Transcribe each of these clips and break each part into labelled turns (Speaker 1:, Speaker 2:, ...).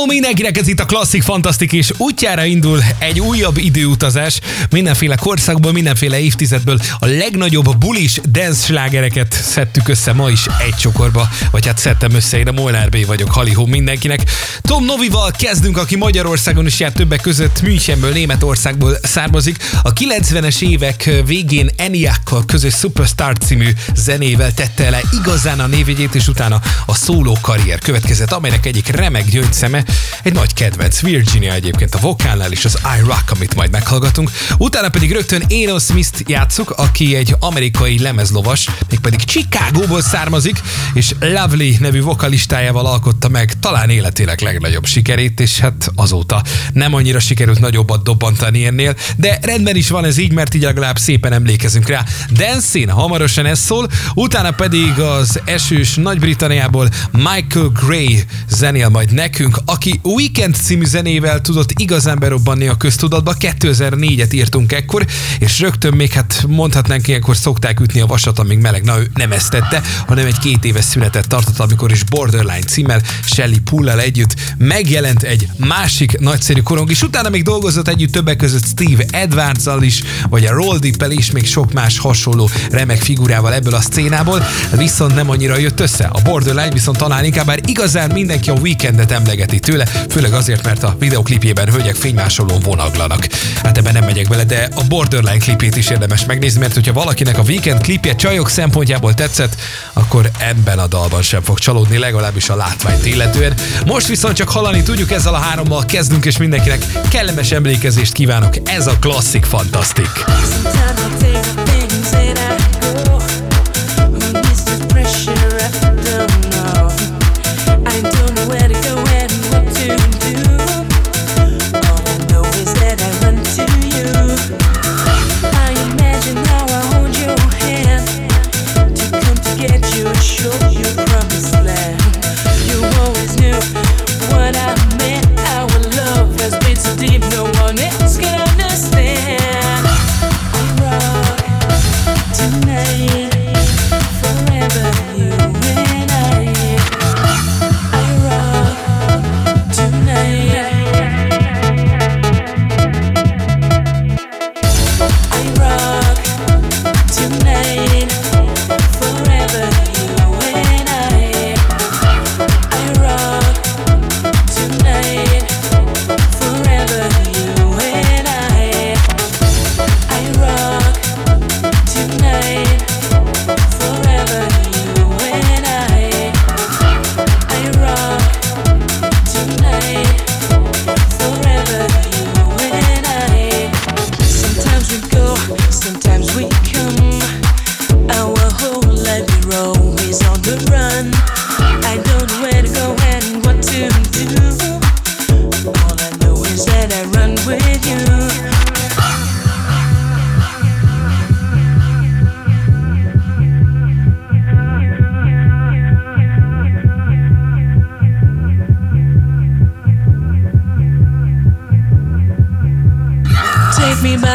Speaker 1: Hello mindenkinek, ez itt a Klasszik Fantasztik, és útjára indul egy újabb időutazás. Mindenféle korszakból, mindenféle évtizedből a legnagyobb bulis dance slágereket szedtük össze ma is egy csokorba, vagy hát szedtem össze, én a Molnár B vagyok, halihó mindenkinek. Tom Novival kezdünk, aki Magyarországon is járt többek között Münchenből, Németországból származik. A 90-es évek végén Eniakkal közös Superstar című zenével tette le igazán a névjegyét, és utána a szóló karrier következett, amelynek egyik remek gyöngyszeme egy nagy kedvenc. Virginia egyébként a vokálnál és az I Rock, amit majd meghallgatunk. Utána pedig rögtön Eno Smith-t játszuk, aki egy amerikai lemezlovas, mégpedig Chicagóból származik, és Lovely nevű vokalistájával alkotta meg talán életének legnagyobb sikerét, és hát azóta nem annyira sikerült nagyobbat dobbantani ennél, de rendben is van ez így, mert így legalább szépen emlékezünk rá. Dancing, hamarosan ez szól, utána pedig az esős Nagy-Britanniából Michael Gray zenél majd nekünk, aki Weekend című zenével tudott igazán berobbanni a köztudatba. 2004-et írtunk ekkor, és rögtön még hát mondhatnánk, ilyenkor szokták ütni a vasat, amíg meleg. Na, ő nem ezt tette, hanem egy két éves szünetet tartott, amikor is Borderline címmel Shelly Pullal együtt megjelent egy másik nagyszerű korong, és utána még dolgozott együtt többek között Steve edwards is, vagy a Roll Deep-el is, még sok más hasonló remek figurával ebből a szcénából, viszont nem annyira jött össze. A Borderline viszont talán inkább bár igazán mindenki a weekendet emlegeti tőle, főleg azért, mert a videoklipjében hölgyek fénymásolón vonaglanak. Hát ebben nem megyek bele, de a Borderline klipét is érdemes megnézni, mert hogyha valakinek a weekend klipje csajok szempontjából tetszett, akkor ebben a dalban sem fog csalódni, legalábbis a látványt illetően. Most viszont csak hallani tudjuk, ezzel a hárommal kezdünk, és mindenkinek kellemes emlékezést kívánok. Ez a klasszik fantasztik.
Speaker 2: Sometimes I take things that I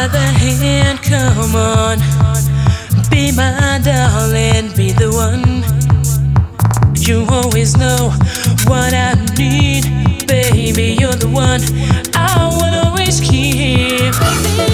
Speaker 2: other hand, come on. Be my darling, be the one. You always know what I need, baby. You're the one I will always keep.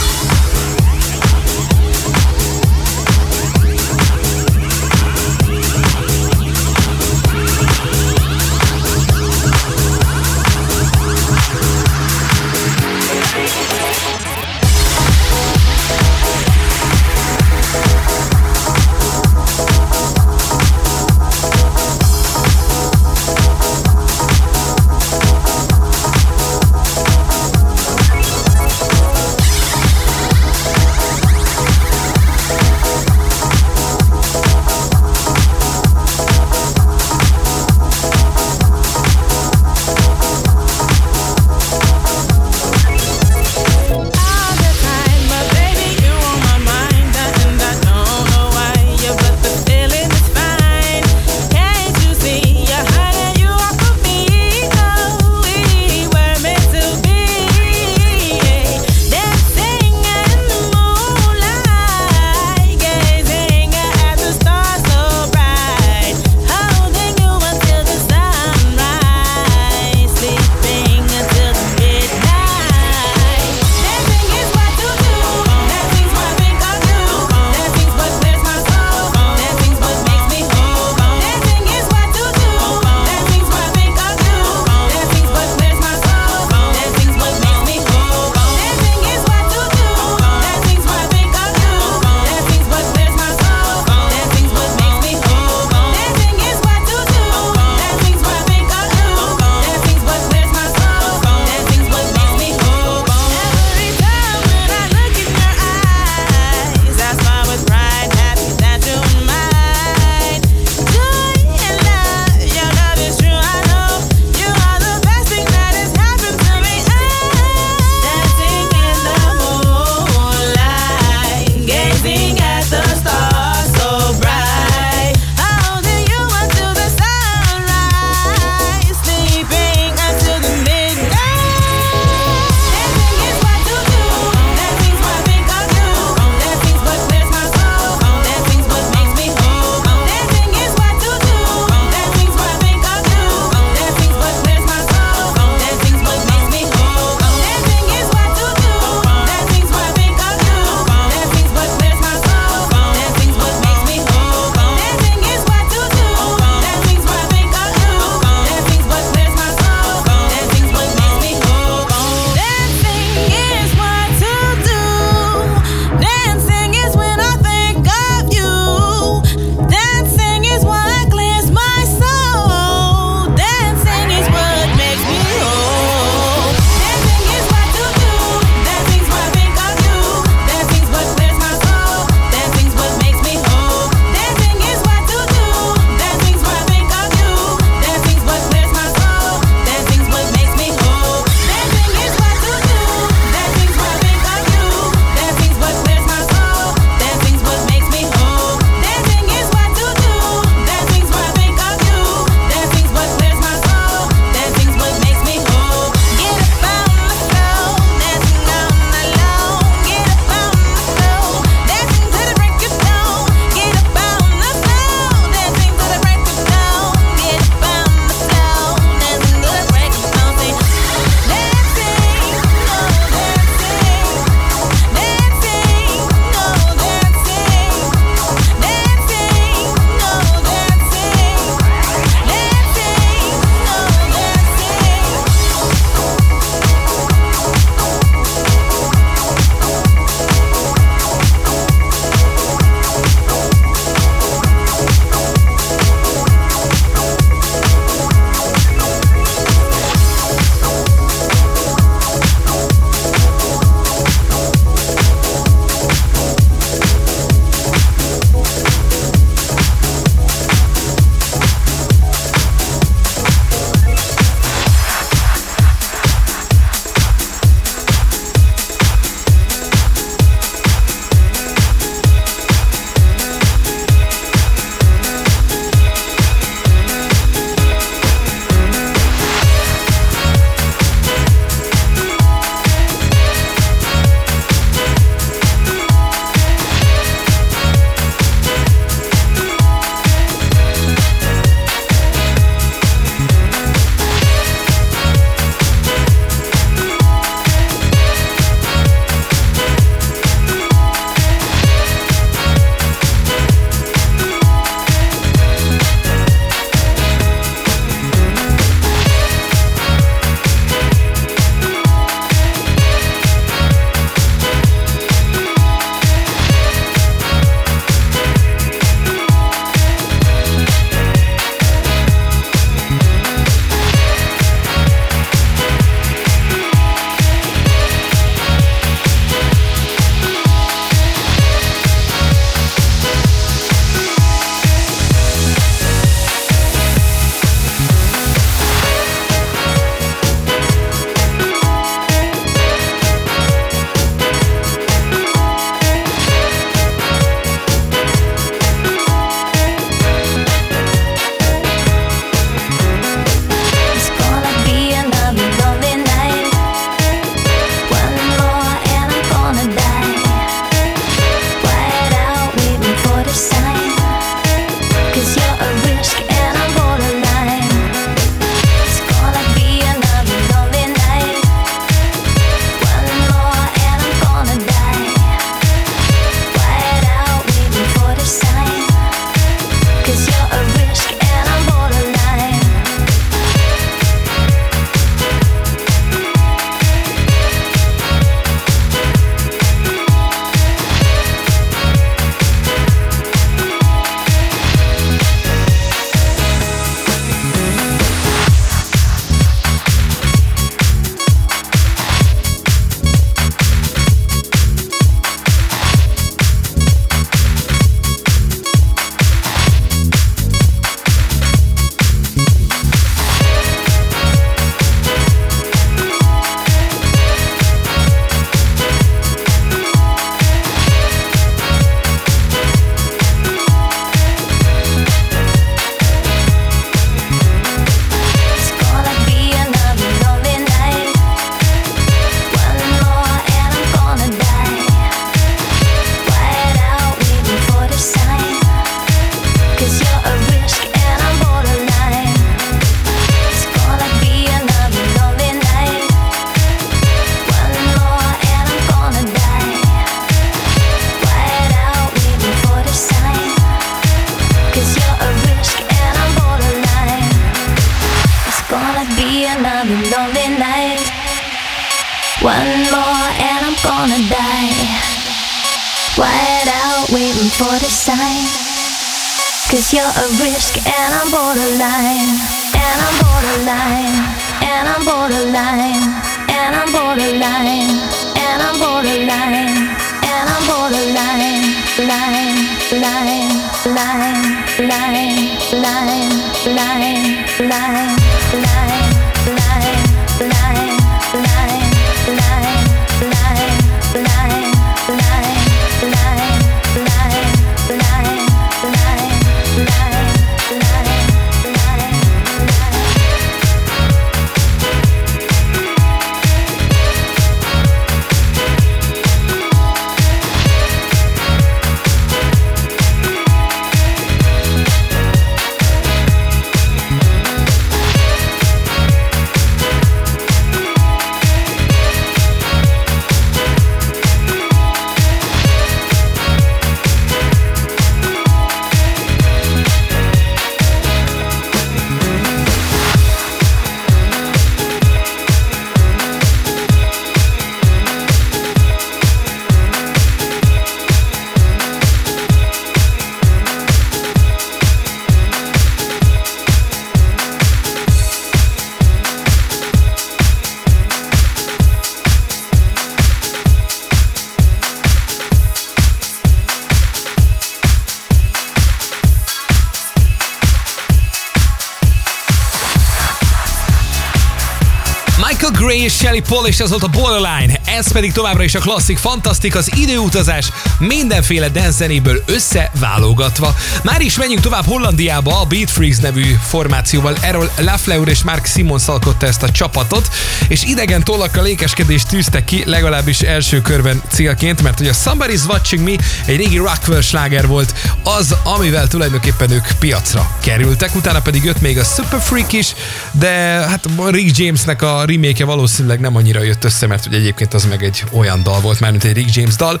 Speaker 1: Shelly Paul, és ez volt a Borderline. Ez pedig továbbra is a klasszik, fantasztik, az időutazás mindenféle dance összeválogatva. Már is menjünk tovább Hollandiába a Beat Freaks nevű formációval. Erről Lafleur és Mark Simons alkotta ezt a csapatot, és idegen tollakkal lékeskedést tűztek ki, legalábbis első körben célként, mert hogy a Somebody's Watching Me egy régi Rockwell sláger volt, az, amivel tulajdonképpen ők piacra kerültek, utána pedig jött még a Super Freak is, de hát Rick Jamesnek a remake valószínűleg nem annyira jött össze, mert hogy egyébként az meg egy olyan dal volt, már mint egy Rick James dal.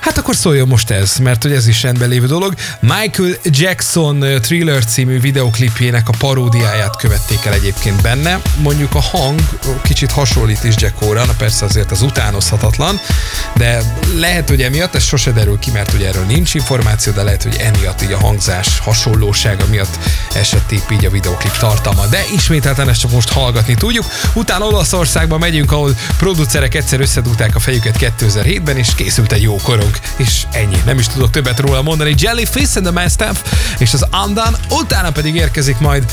Speaker 1: Hát akkor szóljon most ez, mert hogy ez is rendben lévő dolog. Michael Jackson Thriller című videoklipjének a paródiáját követték el egyébként benne. Mondjuk a hang kicsit hasonlít is Jackóra, na persze azért az utánozhatatlan, de lehet, hogy emiatt, ez sose derül ki, mert ugye erről nincs információ, de lehet, hogy emiatt így a hangzás hasonlósága miatt esett így a videoklip tartalma. De ismételten ezt csak most hallgatni tudjuk. Utána Olaszországba megyünk, ahol producerek egyszer összedugták a fejüket 2007-ben, és készült egy jó korong. És ennyi. Nem is tudok többet róla mondani. Jellyfish and the Mastiff és az Andan, utána pedig érkezik majd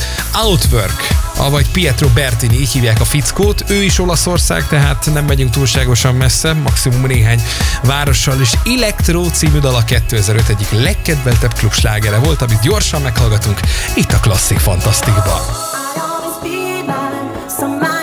Speaker 1: Outwork, avagy Pietro Bertini, így hívják a fickót. Ő is Olaszország, tehát nem megyünk túlságosan messze, maximum néhány várossal, és Electro című dal a 2005 egyik legkedveltebb klubslágere volt, amit gyorsan meghallgatunk itt a Klasszik Fantasztikban. Ez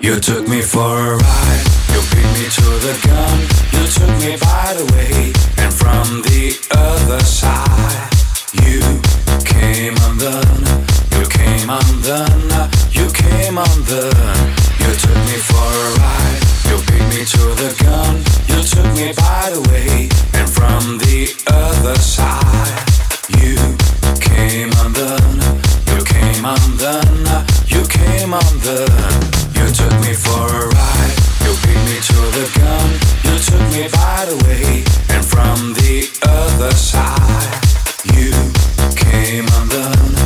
Speaker 3: You took me for a ride, you beat me to the gun, you took me by the way, and from the other side, you came undone, you came undone, you came undone. You took me for a ride, you beat me to the gun, you took me by the way, and from the other side, you came undone came undone, you came undone. You took me for a ride, you beat me to the gun. You took me by the way, and from the other side, you came undone,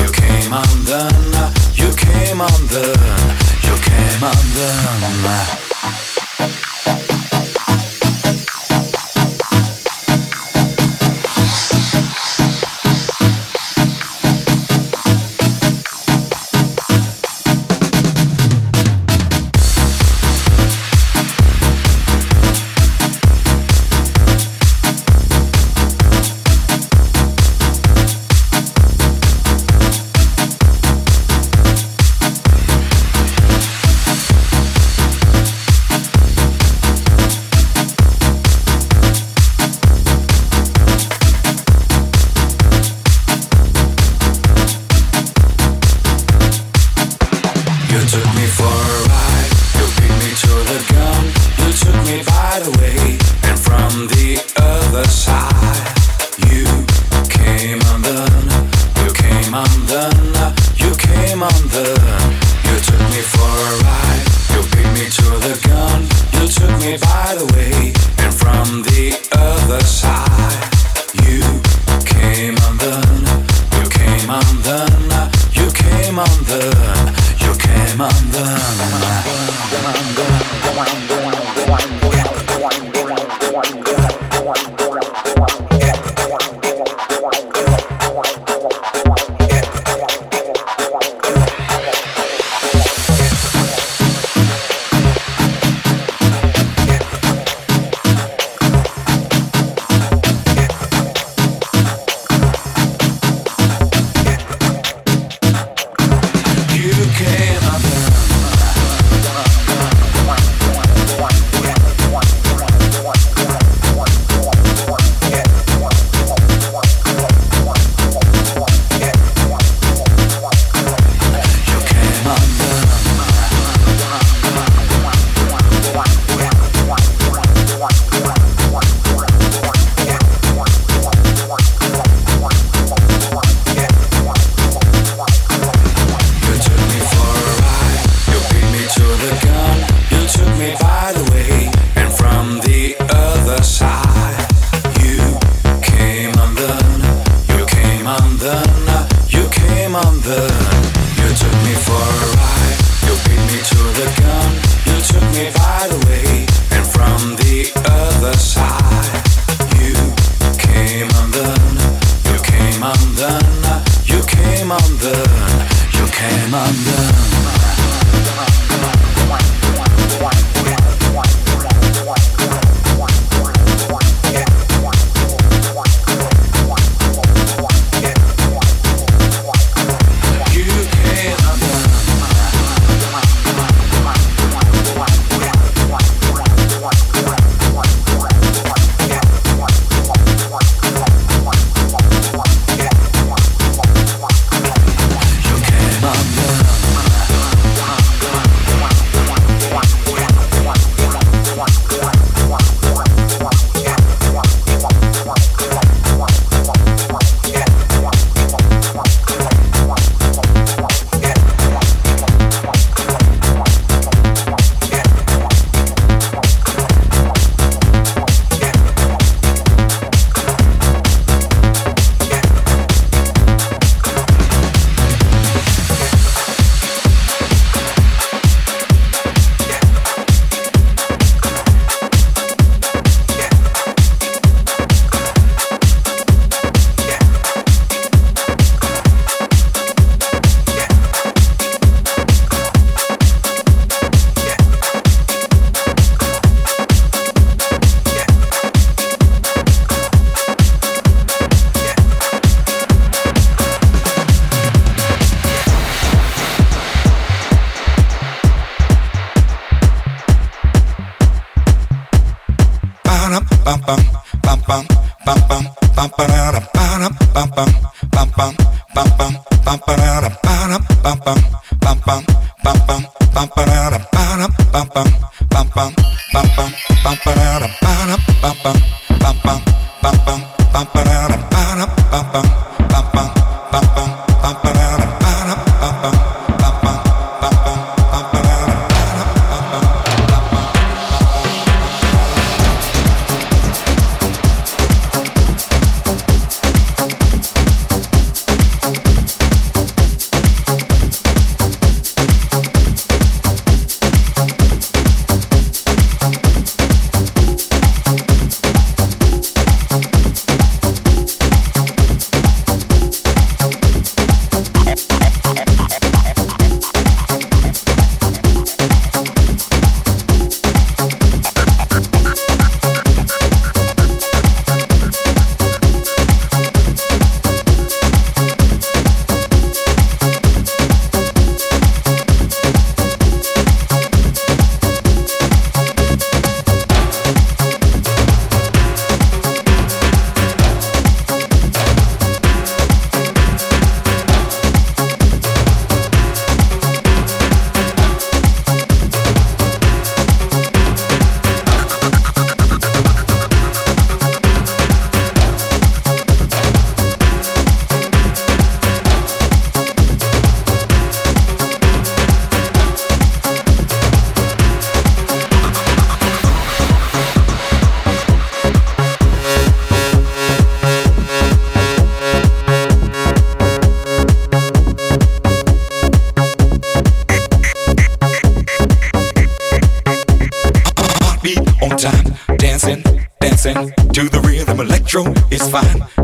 Speaker 3: you came undone, you came undone, you came undone. You came.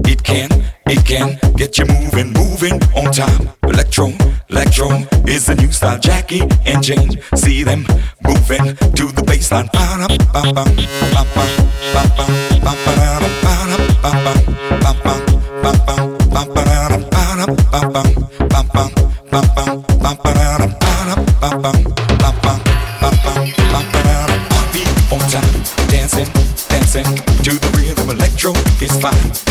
Speaker 4: It can, it can get you moving, moving on time. Electro, electro is the new style. Jackie and Jane, see them moving to the baseline. Beat on time, dancing, dancing to the rhythm. Electro is fine.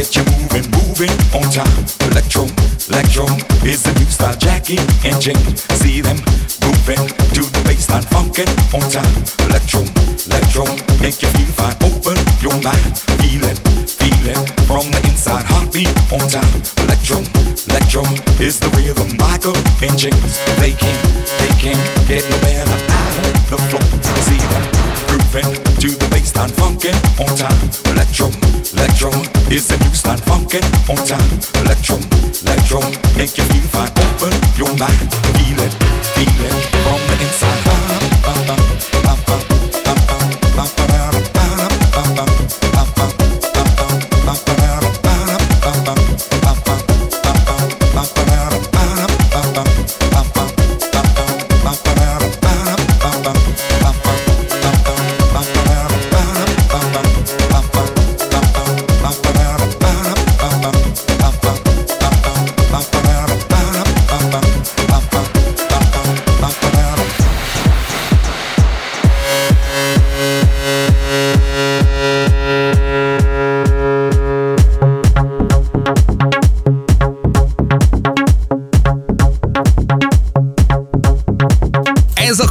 Speaker 4: Yes, you're moving, moving on time. Electro, electro is the new style. Jackie and Jane, see them moving to the baseline, funkin' on time. Electro, electro, make you feel fine. Open your mind, feel it, feel it from the inside. Heartbeat on time. Electro, electro is the rhythm. Michael and James, they can't, they can't get no better. The floor, see them grooving to the bass line funkin' on time. Electro, electro is the new line funkin' on time. Electro, electro making you find open your mind, feel it, feel it from the inside. Uh, uh, uh.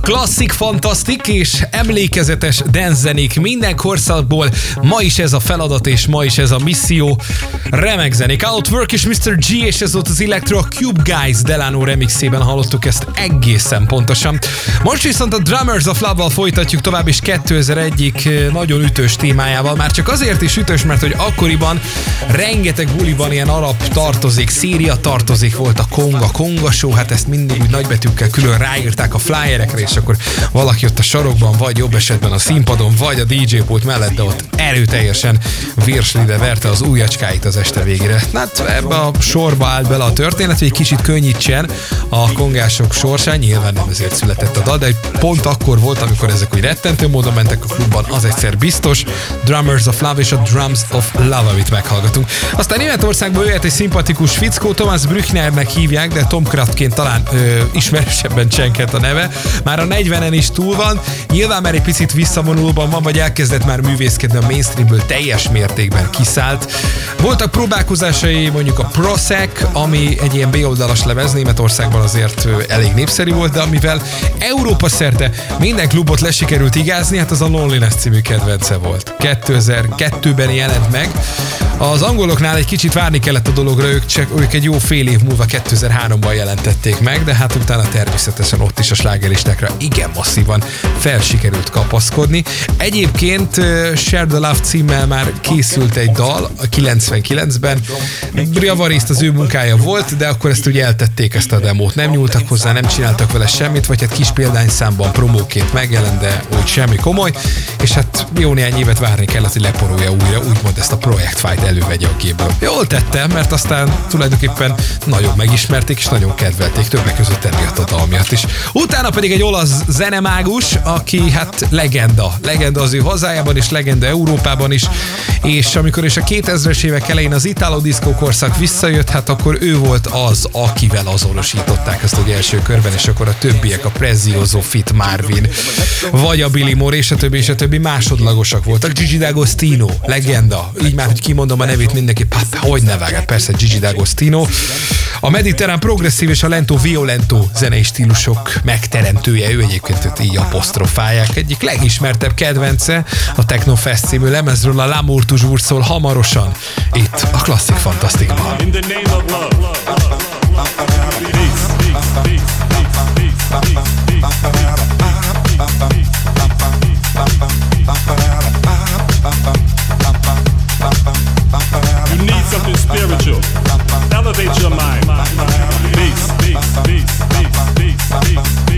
Speaker 1: Klasszik, fantasztik és emlékezetes denzenék minden korszakból. Ma is ez a feladat, és ma is ez a misszió. Remek zenék. Outwork és Mr. G, és ez volt az Electro Cube Guys Delano remixében hallottuk ezt egészen pontosan. Most viszont a Drummers of Love-val folytatjuk tovább, és 2001 nagyon ütős témájával. Már csak azért is ütős, mert hogy akkoriban rengeteg buliban ilyen arab tartozik, Szíria tartozik, volt a Konga, Konga show, hát ezt mindig úgy nagybetűkkel külön ráírták a flyerekre, és akkor valaki ott a sarokban, vagy jobb esetben a színpadon, vagy a DJ pult mellett, de ott erőteljesen virslide verte az ujjacskáit az este végére. Hát ebbe a sorba állt bele a történet, hogy egy kicsit könnyítsen a kongások sorsán, nyilván nem ezért született a dal, de pont akkor volt, amikor ezek úgy rettentő módon mentek a klubban, az egyszer biztos. Drummers of Love és a Drums of Love, amit meghallgatunk. Aztán Németországból jöhet egy szimpatikus fickó, Thomas Brücknernek hívják, de Tom Kraftként talán ö, ismerősebben csenket a neve. Már a 40-en is túl van, nyilván már egy picit visszavonulóban van, vagy elkezdett már művészkedni a mainstreamből teljes mértékben kiszállt. Voltak próbálkozásai, mondjuk a Prosec, ami egy ilyen B-oldalas lemez, Németországban azért elég népszerű volt, de amivel Európa szerte minden klubot lesikerült igázni, hát az a Loneliness című kedvence volt. 2002-ben jelent meg. Az angoloknál egy kicsit várni kellett a dologra, ők, csak, ők egy jó fél év múlva 2003-ban jelentették meg, de hát utána természetesen ott is a slágeristákra igen masszívan felsikerült kapaszkodni. Egyébként Share the Love címmel már készült egy dal a 99-ben. Briavariszt az ő munkája volt, de akkor ezt ugye eltették ezt a demót. Nem nyúltak hozzá, nem csináltak vele semmit, vagy hát kis példányszámban promóként megjelent, de úgy semmi komoly, és hát jó néhány évet várni kellett, hogy leporolja újra, úgymond ezt a Project Fight elővegye a képből. Jól tette, mert aztán tulajdonképpen nagyon megismerték és nagyon kedvelték, többek között emiatt a dal miatt is. Utána pedig egy olasz zenemágus, aki hát legenda. Legenda az ő hazájában is, legenda Európában is, és amikor is a 2000-es évek elején az Italo Disco korszak visszajött, hát akkor ő volt az, akivel azonosították ezt az első körben, és akkor a többiek, a Prezioso Fit Marvin, vagy a Billy Moore, és a többi, és a többi másodlagosak voltak. Gigi D'Agostino, legenda. Így már, hogy kimondom a nevét mindenki, pap, hogy ne persze Gigi D'Agostino. A mediterrán progresszív és a lento violento zenei stílusok megteremtője, ő egyébként őt így apostrofálják. Egyik legismertebb kedvence a Technofest című lemezről a L'amour toujours szól hamarosan itt a Klasszik Fantasztikban.
Speaker 5: In spiritual. Elevate your mind. Peace, peace, peace, peace, peace, peace,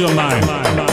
Speaker 5: your mind.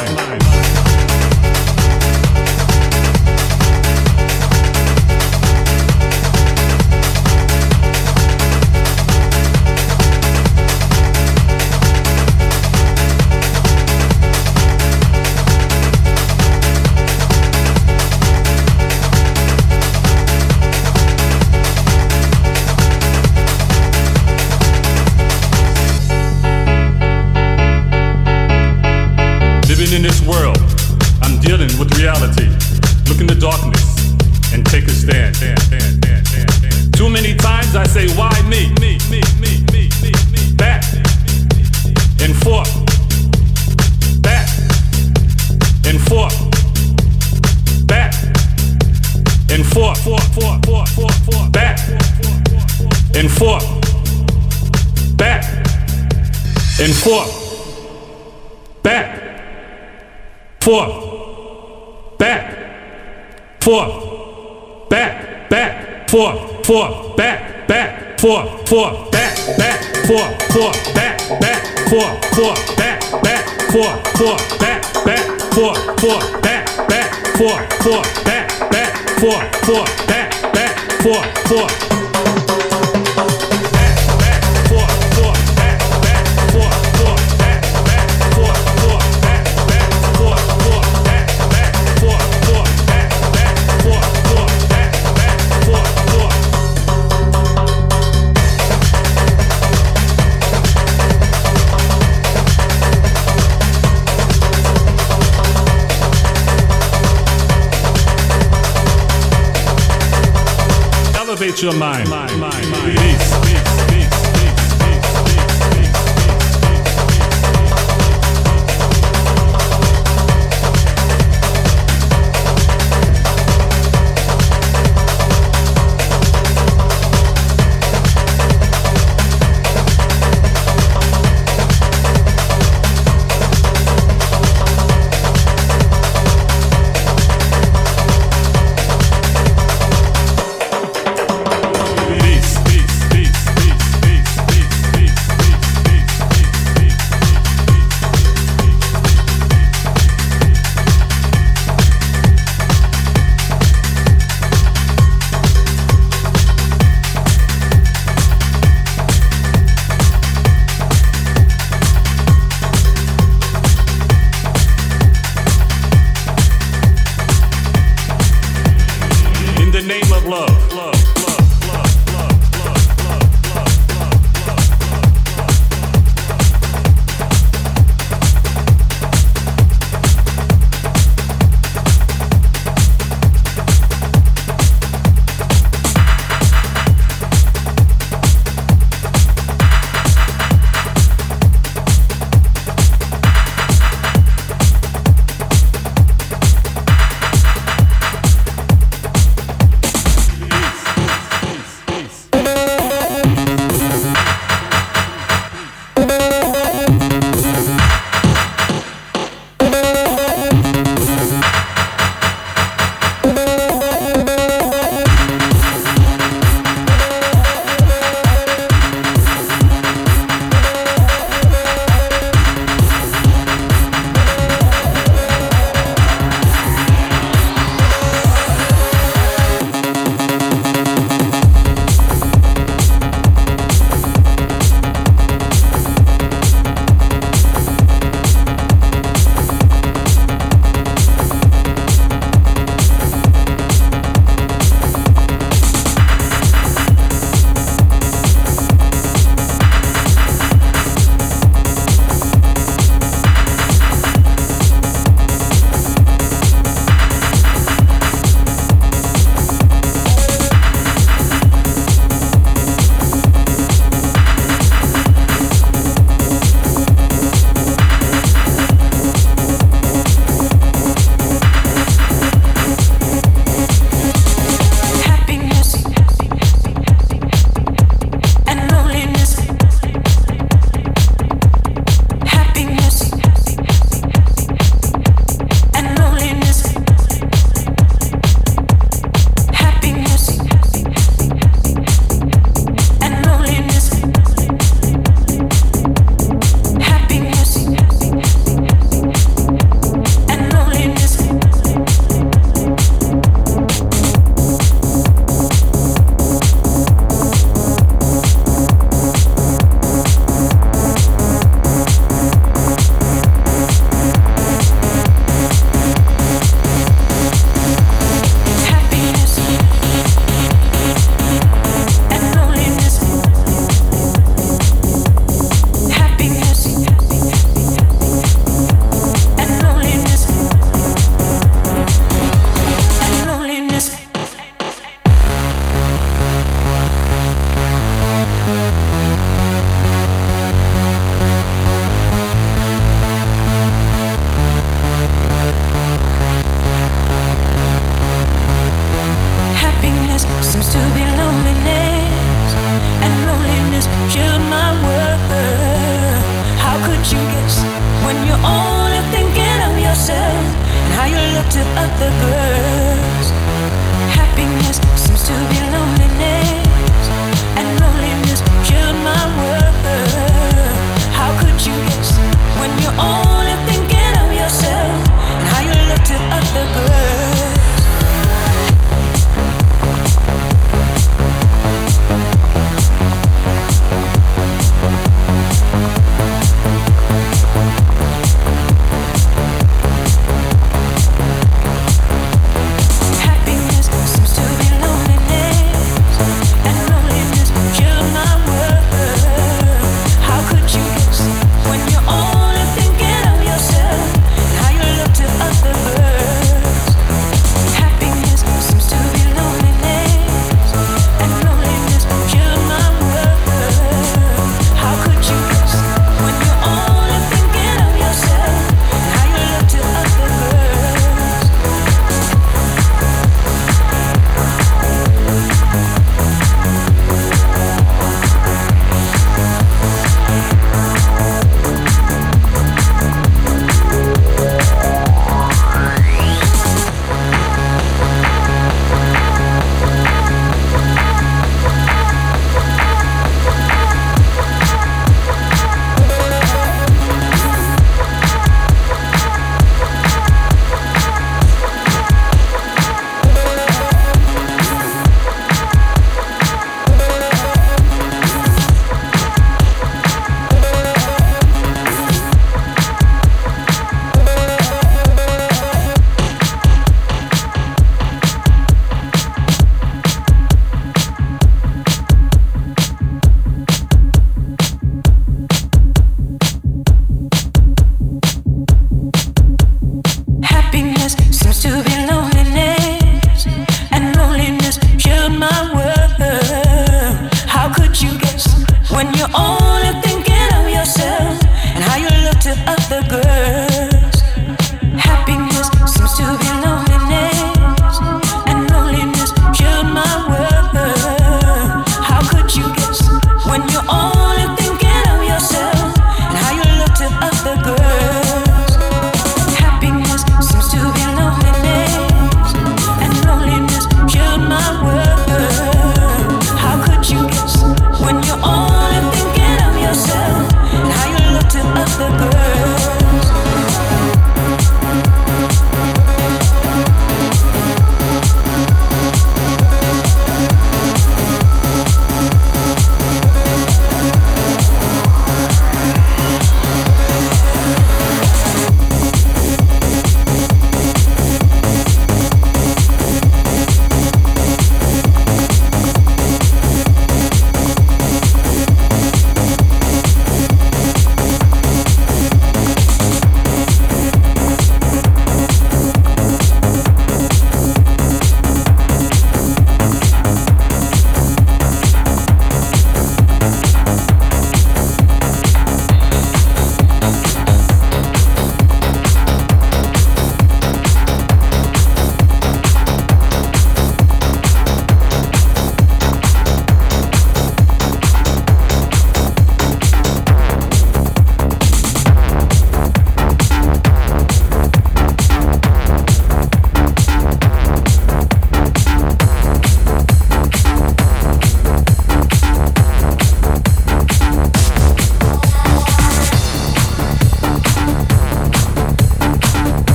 Speaker 5: your mind. mind, mind, mind.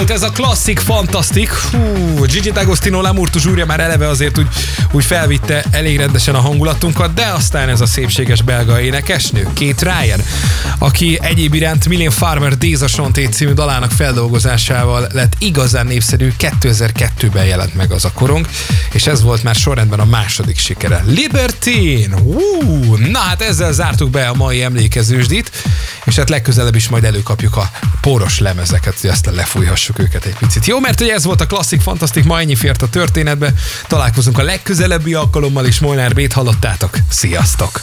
Speaker 1: Volt ez a klasszik, fantasztik. Hú, Gigi D'Agostino Lamurtu zsúrja már eleve azért úgy, úgy felvitte elég rendesen a hangulatunkat, de aztán ez a szépséges belga énekesnő, Kate Ryan, aki egyéb iránt Million Farmer Days a Chanté című dalának feldolgozásával lett igazán népszerű, 2002-ben jelent meg az a korong, és ez volt már sorrendben a második sikere. Libertine! Hú, na hát ezzel zártuk be a mai emlékezősdit, és hát legközelebb is majd előkapjuk a poros lemezeket, hogy aztán lefújhassuk őket egy picit. Jó, mert ugye ez volt a klasszik, fantasztik, ma ennyi fért a történetbe. Találkozunk a legközelebbi alkalommal is, Molnár Bét hallottátok. Sziasztok!